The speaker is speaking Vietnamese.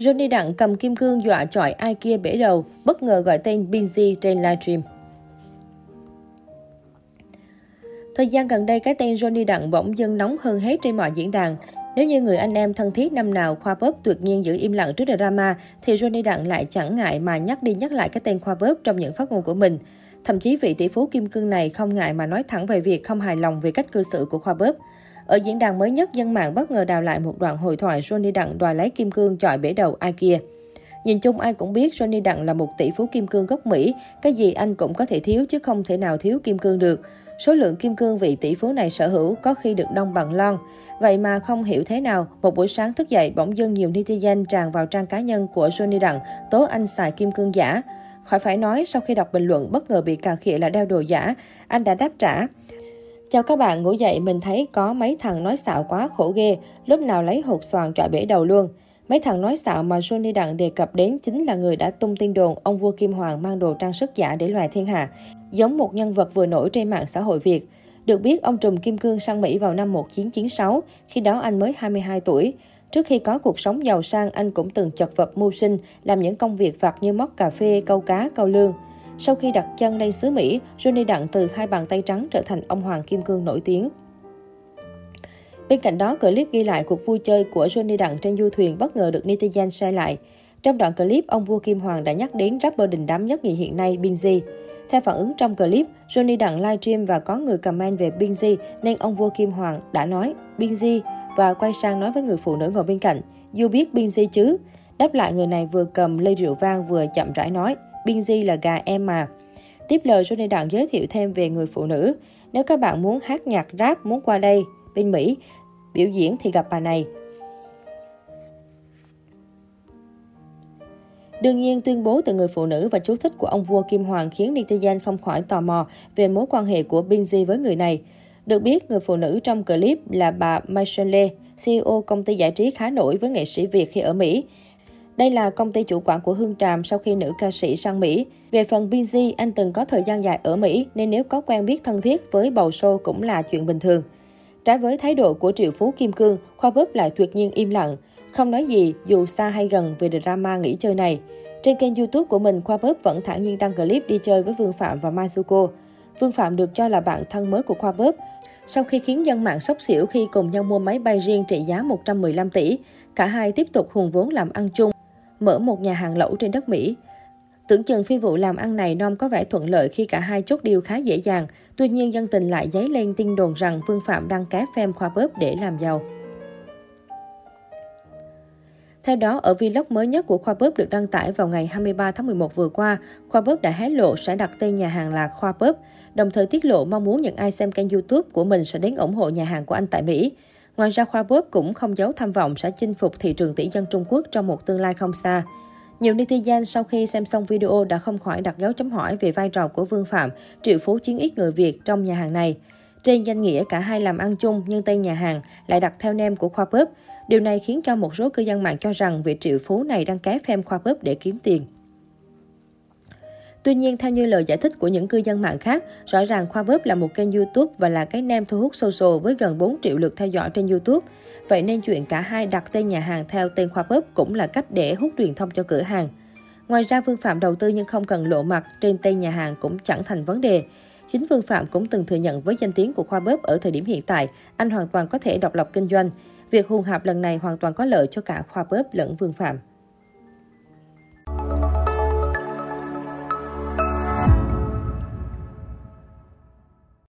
Johnny Đặng cầm kim cương dọa chọi ai kia bể đầu, bất ngờ gọi tên Binzy trên livestream. Thời gian gần đây, cái tên Johnny Đặng bỗng dưng nóng hơn hết trên mọi diễn đàn. Nếu như người anh em thân thiết năm nào Khoa Bóp tuyệt nhiên giữ im lặng trước drama, thì Johnny Đặng lại chẳng ngại mà nhắc đi nhắc lại cái tên Khoa Bóp trong những phát ngôn của mình. Thậm chí vị tỷ phú kim cương này không ngại mà nói thẳng về việc không hài lòng về cách cư xử của Khoa Bóp. Ở diễn đàn mới nhất, dân mạng bất ngờ đào lại một đoạn hội thoại Johnny Đặng đòi lấy kim cương chọi bể đầu ai kia. Nhìn chung ai cũng biết Johnny Đặng là một tỷ phú kim cương gốc Mỹ, cái gì anh cũng có thể thiếu chứ không thể nào thiếu kim cương được. Số lượng kim cương vị tỷ phú này sở hữu có khi được đông bằng lon. Vậy mà không hiểu thế nào, một buổi sáng thức dậy bỗng dưng nhiều netizen tràn vào trang cá nhân của Johnny Đặng tố anh xài kim cương giả. Khỏi phải nói, sau khi đọc bình luận bất ngờ bị cà khịa là đeo đồ giả, anh đã đáp trả. Chào các bạn, ngủ dậy mình thấy có mấy thằng nói xạo quá khổ ghê, lúc nào lấy hột xoàn trọi bể đầu luôn. Mấy thằng nói xạo mà Johnny Đặng đề cập đến chính là người đã tung tin đồn ông vua Kim Hoàng mang đồ trang sức giả để loài thiên hạ, giống một nhân vật vừa nổi trên mạng xã hội Việt. Được biết, ông trùm Kim Cương sang Mỹ vào năm 1996, khi đó anh mới 22 tuổi. Trước khi có cuộc sống giàu sang, anh cũng từng chật vật mưu sinh, làm những công việc vặt như móc cà phê, câu cá, câu lương. Sau khi đặt chân lên xứ Mỹ, Johnny Đặng từ hai bàn tay trắng trở thành ông Hoàng Kim Cương nổi tiếng. Bên cạnh đó, clip ghi lại cuộc vui chơi của Johnny Đặng trên du thuyền bất ngờ được netizen share lại. Trong đoạn clip, ông vua Kim Hoàng đã nhắc đến rapper đình đám nhất nhì hiện nay, Binz. Theo phản ứng trong clip, Johnny Đặng livestream và có người comment về Binz nên ông vua Kim Hoàng đã nói Binz và quay sang nói với người phụ nữ ngồi bên cạnh, "You biết Binz chứ?" Đáp lại người này vừa cầm ly rượu vang vừa chậm rãi nói, "Binz là gà em mà." Tiếp lời Johnny Đặng giới thiệu thêm về người phụ nữ, "Nếu các bạn muốn hát nhạc rap muốn qua đây, bên Mỹ, biểu diễn thì gặp bà này." Đương nhiên, tuyên bố từ người phụ nữ và chú thích của ông vua Kim Hoàng khiến netizen không khỏi tò mò về mối quan hệ của Binzy với người này. Được biết, người phụ nữ trong clip là bà Michelle, CEO công ty giải trí khá nổi với nghệ sĩ Việt khi ở Mỹ. Đây là công ty chủ quản của Hương Tràm sau khi nữ ca sĩ sang Mỹ. Về phần Binz, anh từng có thời gian dài ở Mỹ nên nếu có quen biết thân thiết với bầu show cũng là chuyện bình thường. Trái với thái độ của triệu phú Kim Cương, Khoa Búp lại tuyệt nhiên im lặng. Không nói gì dù xa hay gần về drama nghỉ chơi này. Trên kênh YouTube của mình, Khoa Búp vẫn thản nhiên đăng clip đi chơi với Vương Phạm và Mai Vương Phạm được cho là bạn thân mới của Khoa Búp. Sau khi khiến dân mạng sốc xỉu khi cùng nhau mua máy bay riêng trị giá 115 tỷ, cả hai tiếp tục hùn vốn làm ăn chung, mở một nhà hàng lẩu trên đất Mỹ. Tưởng chừng phi vụ làm ăn này non có vẻ thuận lợi khi cả hai chốt điều khá dễ dàng, tuy nhiên dân tình lại dấy lên tin đồn rằng Vương Phạm đang cá phim Khoa Bóp để làm giàu. Theo đó, ở vlog mới nhất của Khoa Bóp được đăng tải vào ngày 23 tháng 11 vừa qua, Khoa Bóp đã hé lộ sẽ đặt tên nhà hàng là Khoa Bóp, đồng thời tiết lộ mong muốn những ai xem kênh YouTube của mình sẽ đến ủng hộ nhà hàng của anh tại Mỹ. Ngoài ra, Khoa Bóp cũng không giấu tham vọng sẽ chinh phục thị trường tỷ dân Trung Quốc trong một tương lai không xa. Nhiều netizen sau khi xem xong video đã không khỏi đặt dấu chấm hỏi về vai trò của Vương Phạm, triệu phú chiến ít người Việt trong nhà hàng này. Trên danh nghĩa cả hai làm ăn chung nhưng tên nhà hàng lại đặt theo nem của Khoa Bóp. Điều này khiến cho một số cư dân mạng cho rằng vị triệu phú này đang ké phem khoa bóp để kiếm tiền. Tuy nhiên, theo như lời giải thích của những cư dân mạng khác, rõ ràng Khoa Bóp là một kênh YouTube và là cái nem thu hút social với gần 4 triệu lượt theo dõi trên YouTube. Vậy nên chuyện cả hai đặt tên nhà hàng theo tên Khoa Bóp cũng là cách để hút truyền thông cho cửa hàng. Ngoài ra, Vương Phạm đầu tư nhưng không cần lộ mặt trên tên nhà hàng cũng chẳng thành vấn đề. Chính Vương Phạm cũng từng thừa nhận với danh tiếng của Khoa Bóp ở thời điểm hiện tại, anh hoàn toàn có thể độc lập kinh doanh. Việc hùng hạp lần này hoàn toàn có lợi cho cả Khoa Bóp lẫn Vương Phạm.